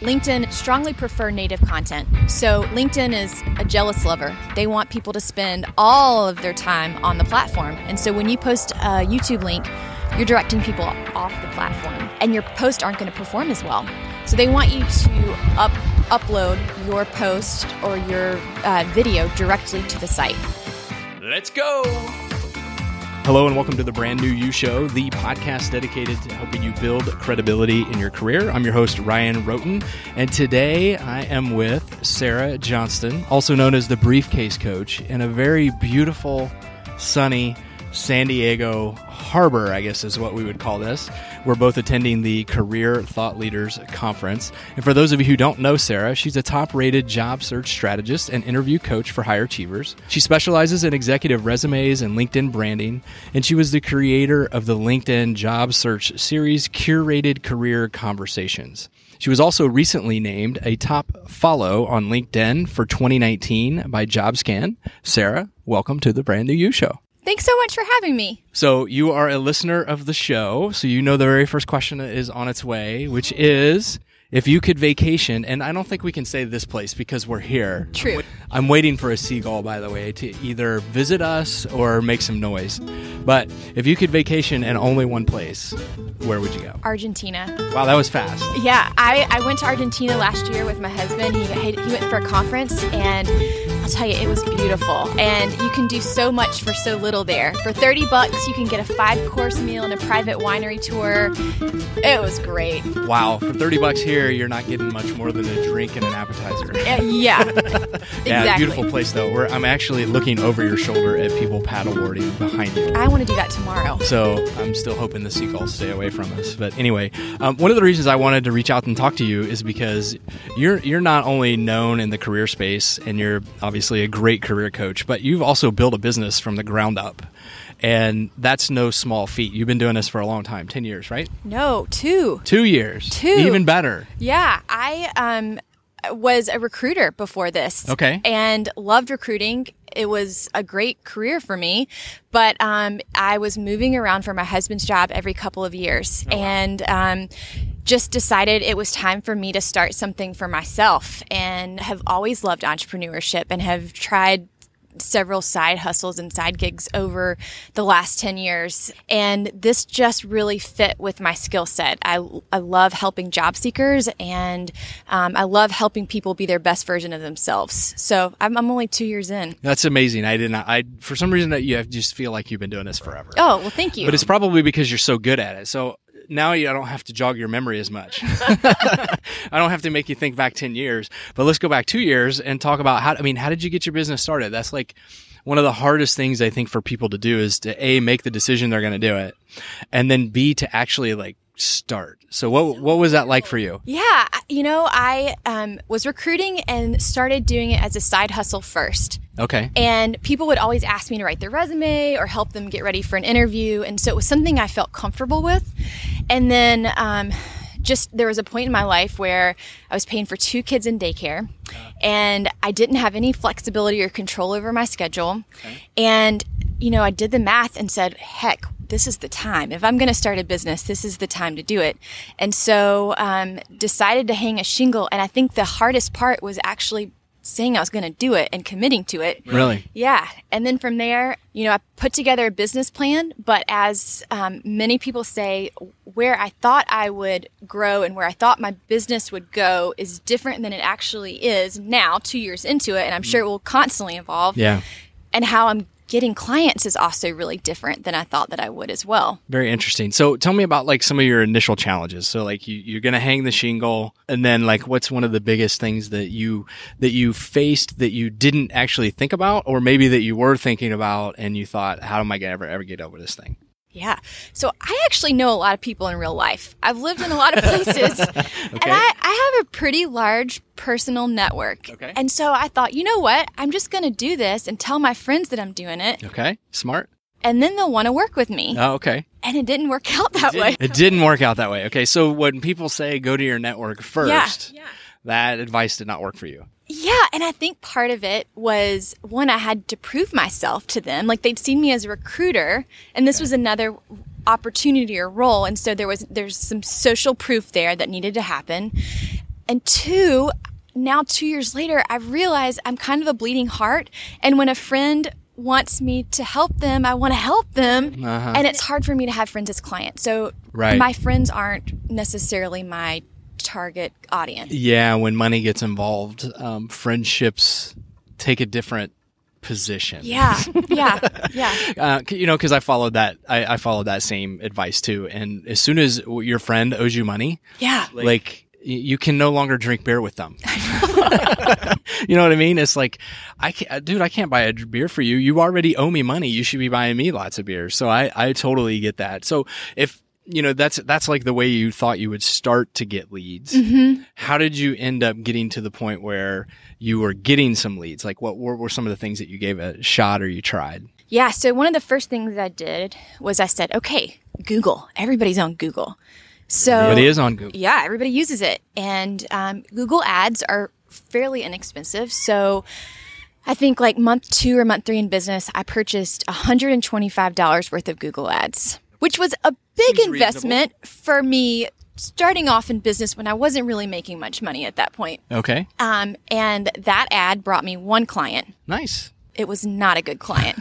LinkedIn strongly prefer native content. So LinkedIn is a jealous lover. They want people to spend all of their time on the platform. And so when you post a YouTube link, you're directing people off the platform and your posts aren't going to perform as well. So they want you to up, upload your post or your uh, video directly to the site. Let's go. Hello and welcome to the brand new You Show, the podcast dedicated to helping you build credibility in your career. I'm your host, Ryan Rhoten, and today I am with Sarah Johnston, also known as the Briefcase Coach, in a very beautiful, sunny San Diego Harbor, I guess is what we would call this. We're both attending the Career Thought Leaders Conference. And for those of you who don't know Sarah, she's a top rated job search strategist and interview coach for high achievers. She specializes in executive resumes and LinkedIn branding, and she was the creator of the LinkedIn job search series Curated Career Conversations. She was also recently named a top follow on LinkedIn for 2019 by JobScan. Sarah, welcome to the brand new You Show. Thanks so much for having me. So, you are a listener of the show, so you know the very first question is on its way, which is if you could vacation, and I don't think we can say this place because we're here. True. I'm waiting for a seagull, by the way, to either visit us or make some noise. But if you could vacation in only one place, where would you go? Argentina. Wow, that was fast. Yeah, I, I went to Argentina last year with my husband. He, he went for a conference, and I'll tell you, it was beautiful. And you can do so much for so little there. For 30 bucks, you can get a five course meal and a private winery tour. It was great. Wow, for 30 bucks here, you're not getting much more than a drink and an appetizer. Uh, yeah, exactly. Yeah, beautiful place though. Where I'm actually looking over your shoulder at people paddleboarding behind you. I want to do that tomorrow. So I'm still hoping the seagulls stay away from us. But anyway, um, one of the reasons I wanted to reach out and talk to you is because you're you're not only known in the career space and you're obviously a great career coach, but you've also built a business from the ground up. And that's no small feat. You've been doing this for a long time 10 years, right? No, two. Two years. Two. Even better. Yeah, I um, was a recruiter before this. Okay. And loved recruiting. It was a great career for me, but um, I was moving around for my husband's job every couple of years, Oh, and um, just decided it was time for me to start something for myself. And have always loved entrepreneurship and have tried several side hustles and side gigs over the last 10 years. And this just really fit with my skill set. I, I love helping job seekers and um, I love helping people be their best version of themselves. So I'm, I'm only two years in. That's amazing. I did not, I, for some reason that you I just feel like you've been doing this forever. Oh, well, thank you. But it's probably because you're so good at it. So now you, I don't have to jog your memory as much. I don't have to make you think back 10 years. But let's go back two years and talk about how, I mean, how did you get your business started? That's like one of the hardest things I think for people to do is to A, make the decision they're going to do it. And then B, to actually like start. So what, what was that like for you? Yeah, you know, I um, was recruiting and started doing it as a side hustle first. Okay. And people would always ask me to write their resume or help them get ready for an interview. And so it was something I felt comfortable with. And then um, just there was a point in my life where I was paying for two kids in daycare and I didn't have any flexibility or control over my schedule. And, you know, I did the math and said, heck, this is the time. If I'm going to start a business, this is the time to do it. And so um, decided to hang a shingle. And I think the hardest part was actually saying I was going to do it and committing to it. Really? Yeah. And then from there, you know, I put together a business plan, but as um, many people say, where I thought I would grow and where I thought my business would go is different than it actually is now, two years into it. And I'm sure it will constantly evolve. Yeah. And how I'm getting clients is also really different than I thought that I would as well. Very interesting. So tell me about like some of your initial challenges. So like you, you're going to hang the shingle and then like what's one of the biggest things that you, that you faced that you didn't actually think about or maybe that you were thinking about and you thought, how am I going to ever, ever get over this thing? Yeah. So I actually know a lot of people in real life. I've lived in a lot of places and I, I have a pretty large personal network. Okay. And so I thought, you know what? I'm just going to do this and tell my friends that I'm doing it Okay. Smart. and then they'll want to work with me. Oh, okay. And it didn't work out that way. It didn't work out that way. Okay. So when people say go to your network first, yeah. Yeah. that advice did not work for you. Yeah, and I think part of it was one I had to prove myself to them. Like they'd seen me as a recruiter, and this was another opportunity or role, and so there was there's some social proof there that needed to happen. And two, now two years later, I realize I'm kind of a bleeding heart. And when a friend wants me to help them, I want to help them. Uh-huh. And it's hard for me to have friends as clients. So right. my friends aren't necessarily my target audience. Yeah, when money gets involved, um, friendships take a different position. Yeah, yeah, yeah. uh, you know, because I followed that. I, I, followed that same advice too. And as soon as your friend owes you money, yeah, like, like you can no longer drink beer with them. you know what I mean? It's like, I can't, dude, I can't buy a beer for you. You already owe me money. You should be buying me lots of beer. So I, I totally get that. So if, you know, that's, that's like the way you thought you would start to get leads. Mm-hmm. How did you end up getting to the point where you were getting some leads? Like what were, were some of the things that you gave a shot or you tried? Yeah. So one of the first things I did was I said, okay, Google, everybody's on Google. So everybody is on Google. Yeah, everybody uses it, and um, Google Ads are fairly inexpensive. So I think like month two or month three in business, I purchased $125 worth of Google Ads, which was a big Seems investment reasonable. for me starting off in business when I wasn't really making much money at that point. Okay. Um, and that ad brought me one client. Nice. It was not a good client.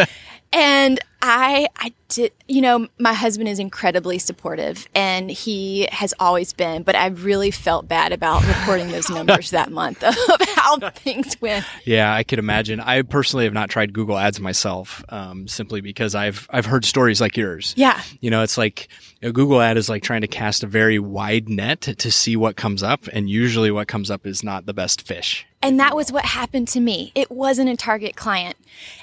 and I, I did, you know, my husband is incredibly supportive and he has always been, but I really felt bad about reporting those numbers that month of how things went. Yeah, I could imagine. I personally have not tried Google Ads myself, um, simply because I've, I've heard stories like yours. Yeah. You know, it's like a Google ad is like trying to cast a very wide net to see what comes up. And usually what comes up is not the best fish. And that was what happened to me. It wasn't a target client.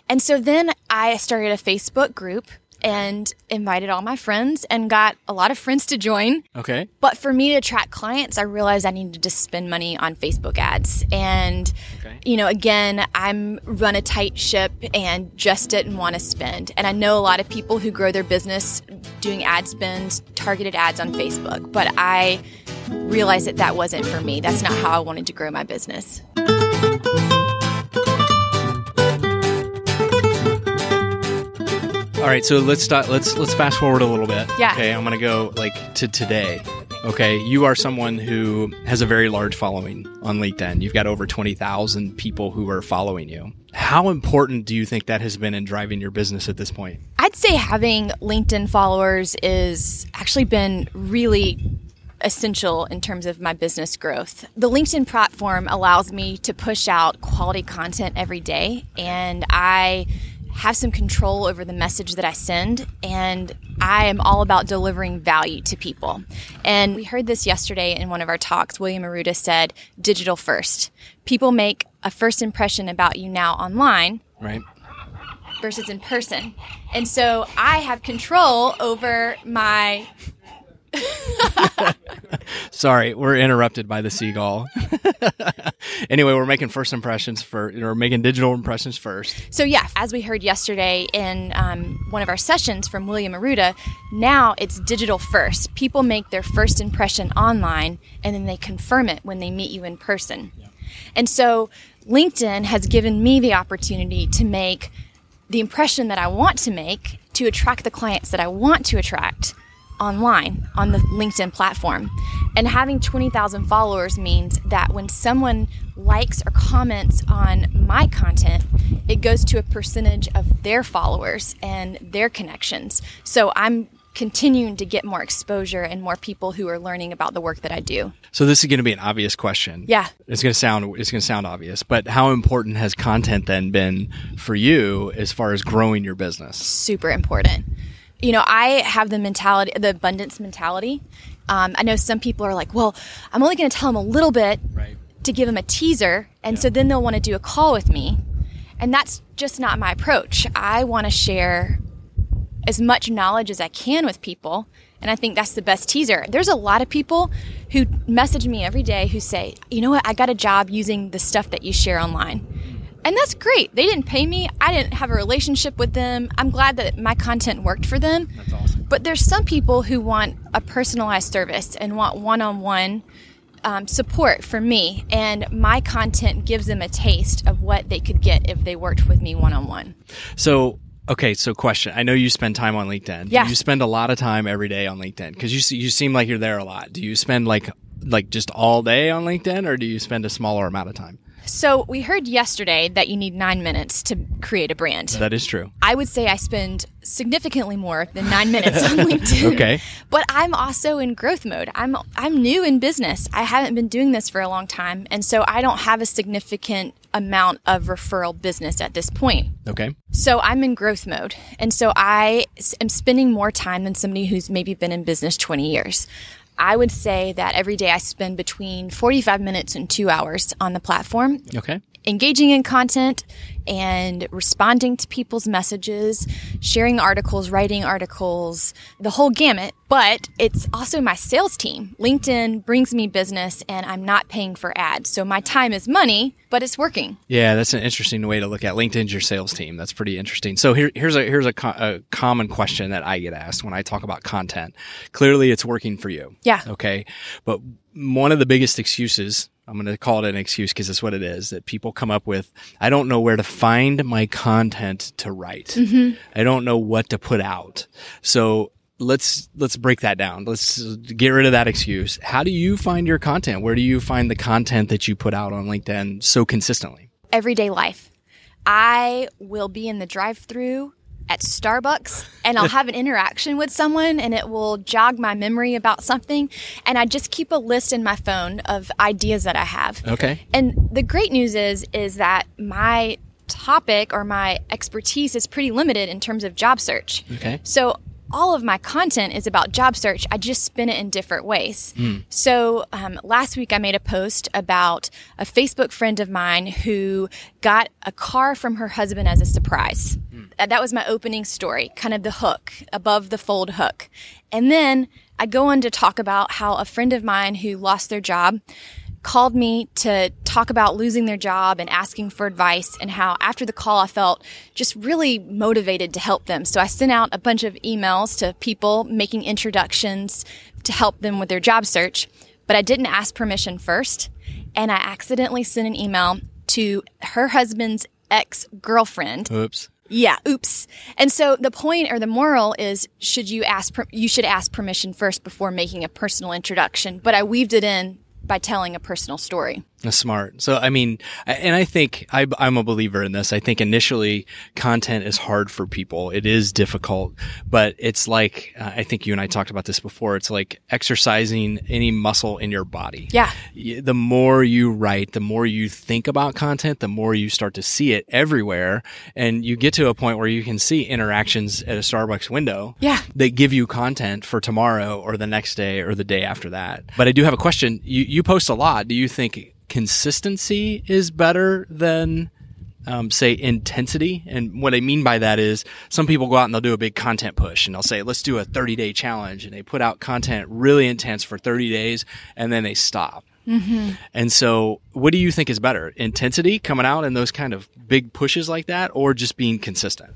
And so then I started a Facebook group and invited all my friends and got a lot of friends to join. Okay. But for me to attract clients, I realized I needed to spend money on Facebook ads. And, okay. you know, again, I'm run a tight ship and just didn't want to spend. And I know a lot of people who grow their business doing ad spends, targeted ads on Facebook, but I realized that that wasn't for me. That's not how I wanted to grow my business. All right, so let's start. Let's let's fast forward a little bit. Yeah. Okay, I'm gonna go like to today. Okay, you are someone who has a very large following on LinkedIn. You've got over twenty thousand people who are following you. How important do you think that has been in driving your business at this point? I'd say having LinkedIn followers is actually been really essential in terms of my business growth. The LinkedIn platform allows me to push out quality content every day, and I have some control over the message that I send, and I am all about delivering value to people. And we heard this yesterday in one of our talks. William Arruda said, digital first. People make a first impression about you now online. Right. Versus in person. And so I have control over my Sorry, we're interrupted by the seagull. anyway, we're making first impressions for, we're making digital impressions first. So yeah, as we heard yesterday in um, one of our sessions from William Arruda, now it's digital first. People make their first impression online, and then they confirm it when they meet you in person. Yeah. And so LinkedIn has given me the opportunity to make the impression that I want to make to attract the clients that I want to attract online on the LinkedIn platform. And having 20,000 followers means that when someone likes or comments on my content, it goes to a percentage of their followers and their connections. So I'm continuing to get more exposure and more people who are learning about the work that I do. So this is going to be an obvious question. Yeah. It's going to sound it's going to sound obvious, but how important has content then been for you as far as growing your business? Super important you know, I have the mentality, the abundance mentality. Um, I know some people are like, well, I'm only going to tell them a little bit right. to give them a teaser. And yeah. so then they'll want to do a call with me. And that's just not my approach. I want to share as much knowledge as I can with people. And I think that's the best teaser. There's a lot of people who message me every day who say, you know what, I got a job using the stuff that you share online. And that's great. They didn't pay me. I didn't have a relationship with them. I'm glad that my content worked for them. That's awesome. But there's some people who want a personalized service and want one on one support from me. And my content gives them a taste of what they could get if they worked with me one on one. So, okay, so question. I know you spend time on LinkedIn. Yeah. You spend a lot of time every day on LinkedIn because you, you seem like you're there a lot. Do you spend like like just all day on LinkedIn or do you spend a smaller amount of time? So we heard yesterday that you need nine minutes to create a brand. That is true. I would say I spend significantly more than nine minutes on LinkedIn. Okay. But I'm also in growth mode. I'm I'm new in business. I haven't been doing this for a long time, and so I don't have a significant amount of referral business at this point. Okay. So I'm in growth mode, and so I am spending more time than somebody who's maybe been in business 20 years. I would say that every day I spend between 45 minutes and two hours on the platform Okay. Engaging in content and responding to people's messages, sharing articles, writing articles, the whole gamut. But it's also my sales team. LinkedIn brings me business and I'm not paying for ads. So my time is money, but it's working. Yeah, that's an interesting way to look at LinkedIn's your sales team. That's pretty interesting. So here, here's a here's a, co- a common question that I get asked when I talk about content. Clearly, it's working for you. Yeah. Okay, but one of the biggest excuses I'm going to call it an excuse because it's what it is that people come up with. I don't know where to find my content to write. Mm-hmm. I don't know what to put out. So let's let's break that down. Let's get rid of that excuse. How do you find your content? Where do you find the content that you put out on LinkedIn so consistently? Everyday life. I will be in the drive through at Starbucks and I'll have an interaction with someone and it will jog my memory about something. And I just keep a list in my phone of ideas that I have. Okay. And the great news is is that my topic or my expertise is pretty limited in terms of job search. Okay. So all of my content is about job search. I just spin it in different ways. So um, last week I made a post about a Facebook friend of mine who got a car from her husband as a surprise. Uh, That was my opening story, kind of the hook above the fold hook. And then I go on to talk about how a friend of mine who lost their job called me to talk about losing their job and asking for advice and how after the call I felt just really motivated to help them. So I sent out a bunch of emails to people making introductions to help them with their job search, but I didn't ask permission first and I accidentally sent an email to her husband's ex-girlfriend Oops. Yeah, oops. And so the point or the moral is should you ask you should ask permission first before making a personal introduction, but I weaved it in by telling a personal story. Smart. So, I mean, and I think I, I'm a believer in this. I think initially content is hard for people. It is difficult, but it's like, uh, I think you and I talked about this before. It's like exercising any muscle in your body. Yeah. The more you write, the more you think about content, the more you start to see it everywhere. And you get to a point where you can see interactions at a Starbucks window Yeah. that give you content for tomorrow or the next day or the day after that. But I do have a question. You, you post a lot. Do you think consistency is better than, um, say, intensity? And what I mean by that is some people go out and they'll do a big content push and they'll say, let's do a 30 day challenge. And they put out content really intense for 30 days and then they stop. And so, what do you think is better? Intensity coming out in those kind of big pushes like that, or just being consistent?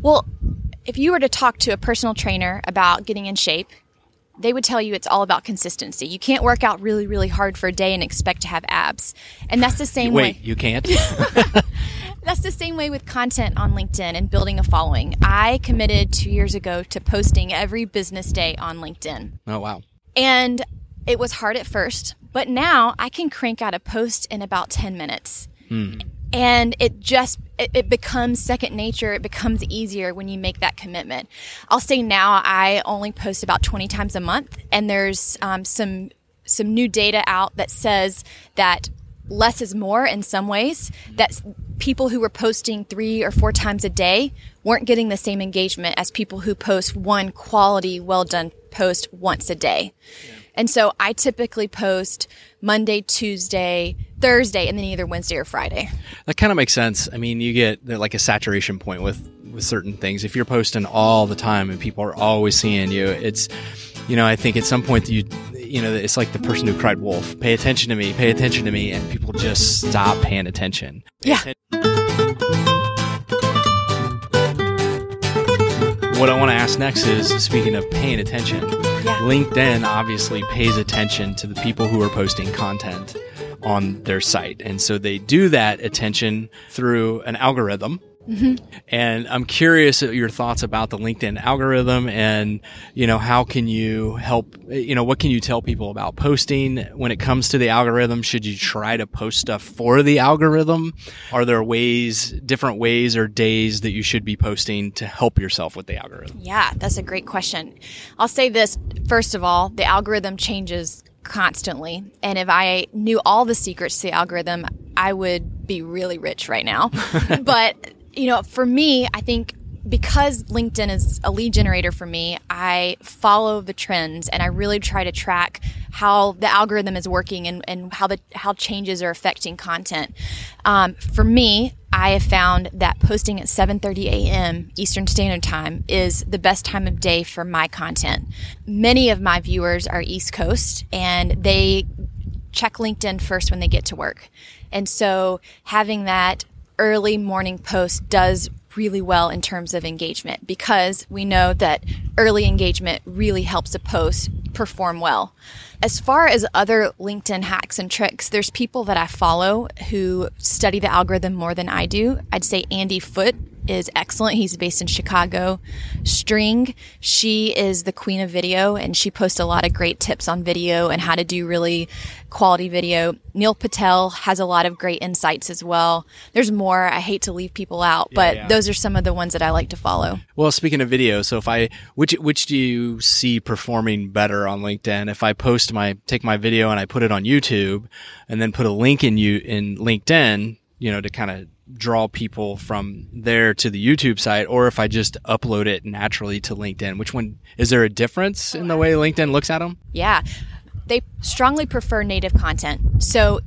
Well, if you were to talk to a personal trainer about getting in shape, they would tell you it's all about consistency. You can't work out really, really hard for a day and expect to have abs. And that's the same Wait, way. Wait, you can't? That's the same way with content on LinkedIn and building a following. I committed two years ago to posting every business day on LinkedIn. oh, wow. And it was hard at first, but now I can crank out a post in about 10 minutes. Hmm. And it just it, it becomes second nature. It becomes easier when you make that commitment. I'll say now I only post about 20 times a month, and there's um, some some new data out that says that less is more in some ways. That people who were posting three or four times a day weren't getting the same engagement as people who post one quality, well done post once a day. And so I typically post Monday, Tuesday, Thursday, and then either Wednesday or Friday. That kind of makes sense. I mean, you get uh, like a saturation point with with certain things. If you're posting all the time and people are always seeing you, it's you know, I think at some point you you know, it's like the person who cried wolf, pay attention to me, pay attention to me, and people just stop paying attention. Yeah. What I want to ask next is speaking of paying attention, Yeah. LinkedIn obviously pays attention to the people who are posting content on their site. And so they do that attention through an algorithm Mm-hmm. And I'm curious your thoughts about the LinkedIn algorithm and, you know, how can you help, you know, what can you tell people about posting when it comes to the algorithm? Should you try to post stuff for the algorithm? Are there ways, different ways or days that you should be posting to help yourself with the algorithm? Yeah, that's a great question. I'll say this first of all, the algorithm changes constantly. And if I knew all the secrets to the algorithm, I would be really rich right now. but you know, for me, I think because LinkedIn is a lead generator for me, I follow the trends and I really try to track how the algorithm is working and, and how the how changes are affecting content. Um, for me, I have found that posting at 7:30 a.m. Eastern Standard Time is the best time of day for my content. Many of my viewers are East Coast and they check LinkedIn first when they get to work. And so having that early morning post does really well in terms of engagement because we know that early engagement really helps a post perform well. As far as other LinkedIn hacks and tricks, there's people that I follow who study the algorithm more than I do. I'd say Andy Foote is excellent. He's based in Chicago. String, she is the queen of video and she posts a lot of great tips on video and how to do really quality video. Neil Patel has a lot of great insights as well. There's more. I hate to leave people out, but yeah. those are some of the ones that I like to follow. Well, speaking of video, so if I which which do you see performing better on LinkedIn? If I post my take my video and I put it on YouTube and then put a link in you in LinkedIn, you know, to kind of draw people from there to the YouTube site or if I just upload it naturally to LinkedIn? Which one is there a difference in the way LinkedIn looks at them? Yeah. They strongly prefer native content. So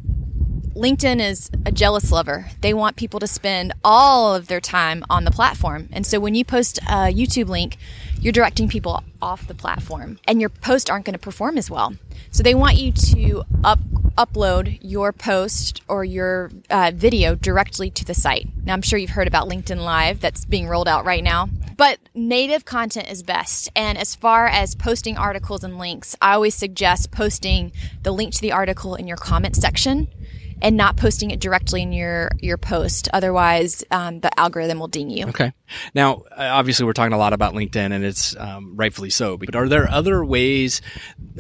LinkedIn is a jealous lover. They want people to spend all of their time on the platform. And so when you post a YouTube link, you're directing people off the platform and your posts aren't going to perform as well. So they want you to up upload your post or your uh, video directly to the site. Now, I'm sure you've heard about LinkedIn Live that's being rolled out right now. But native content is best. And as far as posting articles and links, I always suggest posting the link to the article in your comment section and not posting it directly in your your post. Otherwise, um, the algorithm will ding you. Okay. Now, uh, obviously, we're talking a lot about LinkedIn, and it's um, rightfully so. But are there other ways,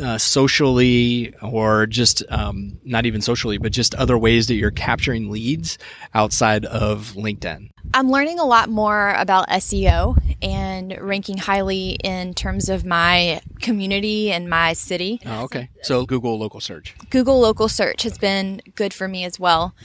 uh, socially, or just um, not even socially, but just other ways that you're capturing leads outside of LinkedIn? I'm learning a lot more about SEO and ranking highly in terms of my community and my city. Oh, okay. So Google local search. Google local search has been good for me as well.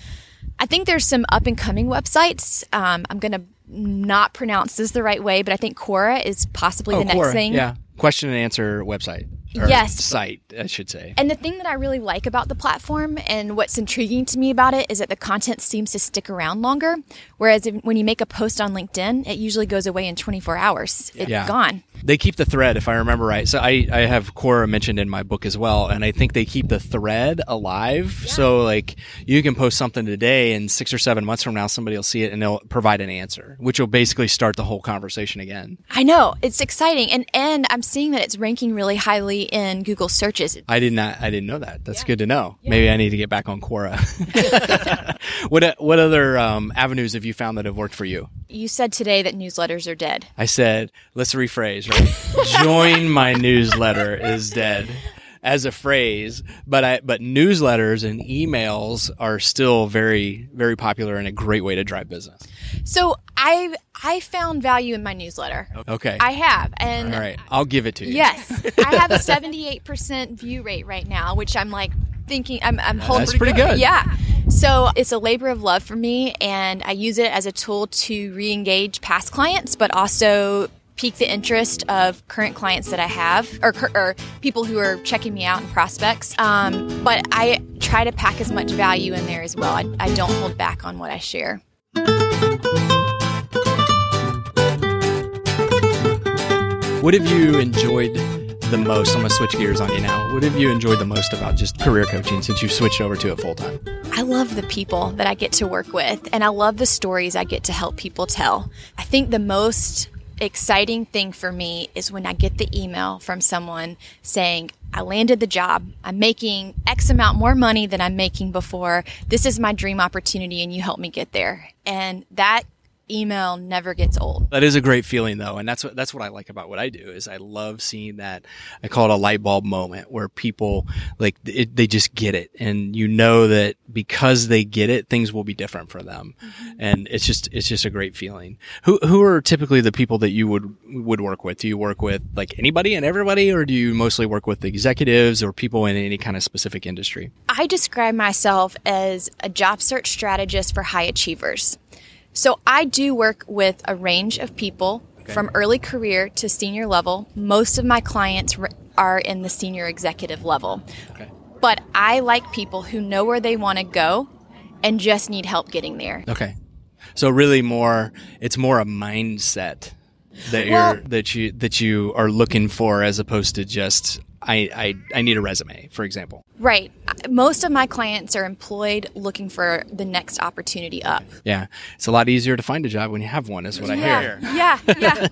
I think there's some up and coming websites. Um, I'm going to not pronounce this the right way, but I think Quora is possibly oh, the next thing. Yeah. Question and answer website yes. site i should say. And the thing that i really like about the platform and what's intriguing to me about it is that the content seems to stick around longer whereas if, when you make a post on linkedin it usually goes away in 24 hours. It's yeah. gone. They keep the thread if i remember right. So i, I have quora mentioned in my book as well and i think they keep the thread alive. Yeah. so like you can post something today and six or seven months from now somebody will see it and they'll provide an answer which will basically start the whole conversation again. I know. It's exciting. And and i'm seeing that it's ranking really highly in Google searches. I did not. I didn't know that. That's yeah. good to know. Yeah. Maybe I need to get back on Quora. what What other um, avenues have you found that have worked for you? You said today that newsletters are dead. I said, let's rephrase. Right? Join my newsletter is dead as a phrase, but I, but newsletters and emails are still very very popular and a great way to drive business. So I I found value in my newsletter. Okay. I have. And All right. I'll give it to you. Yes. I have a 78% view rate right now, which I'm like thinking I'm I'm holding That's pretty good. good. Yeah. So it's a labor of love for me and I use it as a tool to re-engage past clients but also pique the interest of current clients that I have or, or people who are checking me out and prospects. Um, but I try to pack as much value in there as well. I, I don't hold back on what I share. What have you enjoyed the most? I'm to switch gears on you now. What have you enjoyed the most about just career coaching since you've switched over to it full time? I love the people that I get to work with, and I love the stories I get to help people tell. I think the most exciting thing for me is when I get the email from someone saying, I landed the job. I'm making X amount more money than I'm making before. This is my dream opportunity and you helped me get there. And that email never gets old. That is a great feeling though. And that's what, that's what I like about what I do is I love seeing that. I call it a light bulb moment where people like it, they just get it. And you know that because they get it, things will be different for them. Mm-hmm. And it's just, it's just a great feeling. Who, who are typically the people that you would, would work with? Do you work with like anybody and everybody or do you mostly work with executives or people in any kind of specific industry? I describe myself as a job search strategist for high achievers. So I do work with a range of people okay. from early career to senior level. Most of my clients are in the senior executive level. Okay. But I like people who know where they want to go and just need help getting there. Okay. So really more it's more a mindset that well, you're that you that you are looking for as opposed to just I, I, I need a resume, for example. Right. Most of my clients are employed looking for the next opportunity up. Yeah. It's a lot easier to find a job when you have one, is what yeah. I hear. Yeah. Yeah.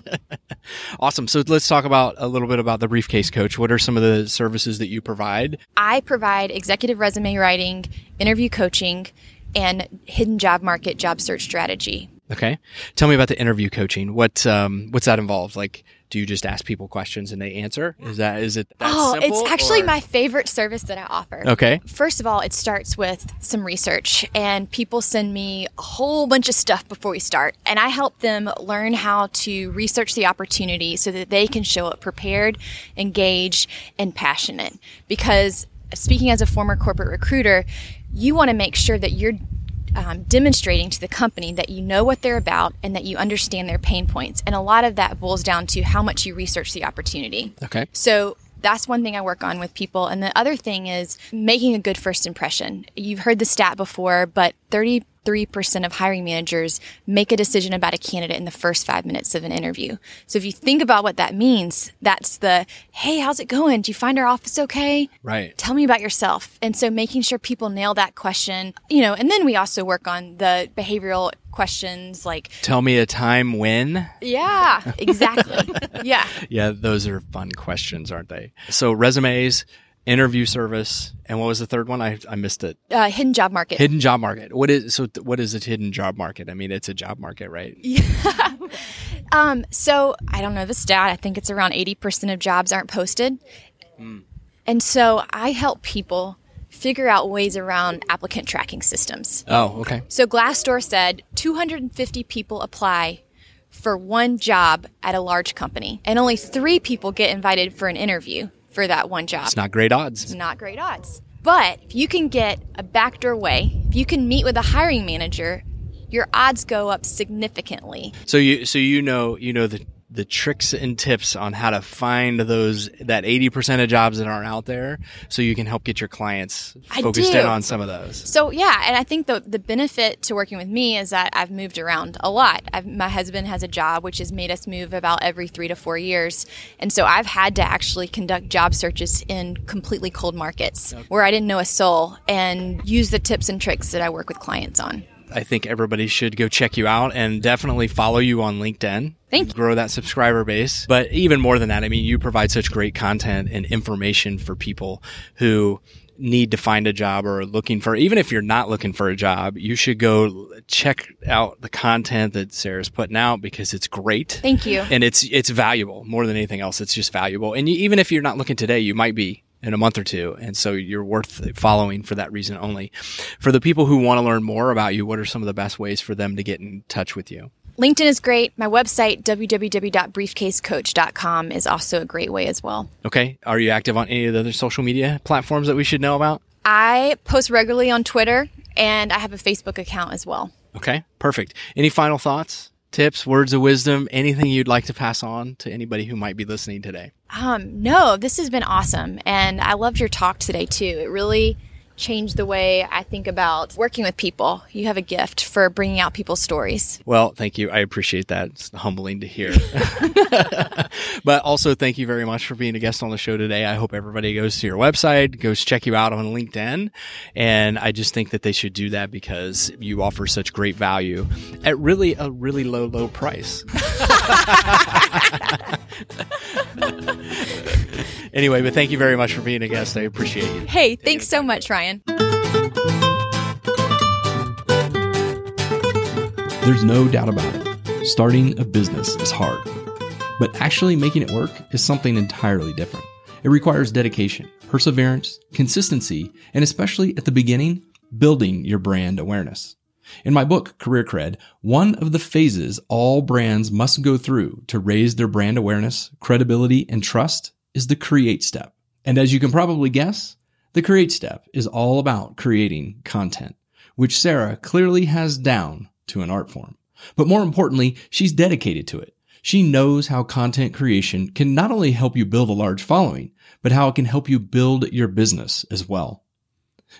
awesome. So let's talk about a little bit about the Briefcase Coach. What are some of the services that you provide? I provide executive resume writing, interview coaching, and hidden job market job search strategy. Okay. Tell me about the interview coaching. What um, what's that involved? Like do you just ask people questions and they answer? Is that is it that Oh, simple, it's actually or? my favorite service that I offer. Okay. First of all, it starts with some research and people send me a whole bunch of stuff before we start and I help them learn how to research the opportunity so that they can show up prepared, engaged, and passionate. Because speaking as a former corporate recruiter, you want to make sure that you're um, demonstrating to the company that you know what they're about and that you understand their pain points. And a lot of that boils down to how much you research the opportunity. Okay. So that's one thing I work on with people. And the other thing is making a good first impression. You've heard the stat before, but 30 3% of hiring managers make a decision about a candidate in the first five minutes of an interview. So if you think about what that means, that's the, hey, how's it going? Do you find our office okay? Right. Tell me about yourself. And so making sure people nail that question, you know, and then we also work on the behavioral questions like tell me a time when yeah exactly yeah yeah those are fun questions aren't they so resumes interview service, and what was the third one? I, I missed it. Uh, hidden job market. Hidden job market. What is so? What is a hidden job market? I mean, it's a job market, right? Yeah. um. So I don't know the stat. I think it's around eighty percent of jobs aren't posted, mm. and so I help people figure out ways around applicant tracking systems. Oh, okay. So Glassdoor said 250 people apply for one job at a large company, and only three people get invited for an interview for that one job. It's not great odds. It's not great odds. But if you can get a backdoor way, if you can meet with a hiring manager, your odds go up significantly. So you so you know you know the the tricks and tips on how to find those that 80% of jobs that aren't out there so you can help get your clients focused in on some of those. So yeah, and I think the the benefit to working with me is that I've moved around a lot. I've, my husband has a job which has made us move about every 3 to 4 years. And so I've had to actually conduct job searches in completely cold markets okay. where I didn't know a soul and use the tips and tricks that I work with clients on. I think everybody should go check you out and definitely follow you on LinkedIn. Thank you. Grow that subscriber base. But even more than that, I mean, you provide such great content and information for people who need to find a job or looking for, even if you're not looking for a job, you should go check out the content that Sarah's putting out because it's great. Thank you. And it's, it's valuable more than anything else. It's just valuable. And you, even if you're not looking today, you might be in a month or two. And so you're worth following for that reason only. For the people who want to learn more about you, what are some of the best ways for them to get in touch with you? LinkedIn is great. My website, www.briefcasecoach.com, is also a great way as well. Okay. Are you active on any of the other social media platforms that we should know about? I post regularly on Twitter and I have a Facebook account as well. Okay. Perfect. Any final thoughts? Tips, words of wisdom, anything you'd like to pass on to anybody who might be listening today? Um, no, this has been awesome. And I loved your talk today too. It really changed the way I think about working with people. You have a gift for bringing out people's stories. Well, thank you. I appreciate that. It's humbling to hear. but also, thank you very much for being a guest on the show today. I hope everybody goes to your website, goes check you out on LinkedIn. And I just think that they should do that because you offer such great value at really a really low, low price. anyway, but thank you very much for being a guest. I appreciate you. Hey, thanks so much, Ryan. There's no doubt about it. starting a business is hard. But actually making it work is something entirely different. It requires dedication, perseverance, consistency, and especially at the beginning, building your brand awareness. In my book, Career Cred, one of the phases all brands must go through to raise their brand awareness, credibility, and trust is the create step. And as you can probably guess, the create step is all about creating content, which Sarah clearly has down to an art form. But more importantly, she's dedicated to it. She knows how content creation can not only help you build a large following, but how it can help you build your business as well.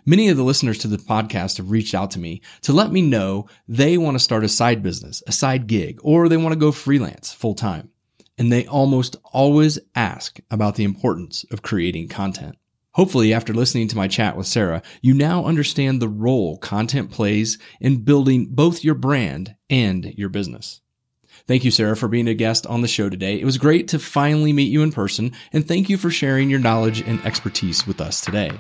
Many of the listeners to the podcast have reached out to me to let me know they want to start a side business, a side gig, or they want to go freelance full time. And they almost always ask about the importance of creating content. Hopefully, after listening to my chat with Sarah, you now understand the role content plays in building both your brand and your business. Thank you, Sarah, for being a guest on the show today. It was great to finally meet you in person, and thank you for sharing your knowledge and expertise with us today.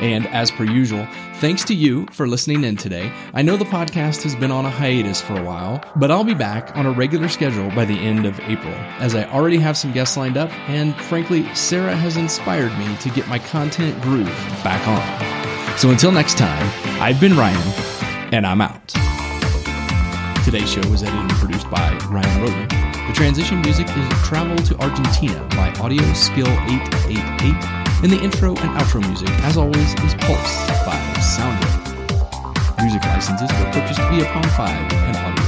And as per usual, thanks to you for listening in today. I know the podcast has been on a hiatus for a while, but I'll be back on a regular schedule by the end of April, as I already have some guests lined up, and frankly, Sarah has inspired me to get my content groove back on. So until next time, I've been Ryan, and I'm out. Today's show was edited and produced by Ryan Rhoten. The transition music is Travel to Argentina by Audio Skill 888. And the intro and outro music, as always, is Pulse by Soundwave. Music licenses were purchased via Pond5 and Audio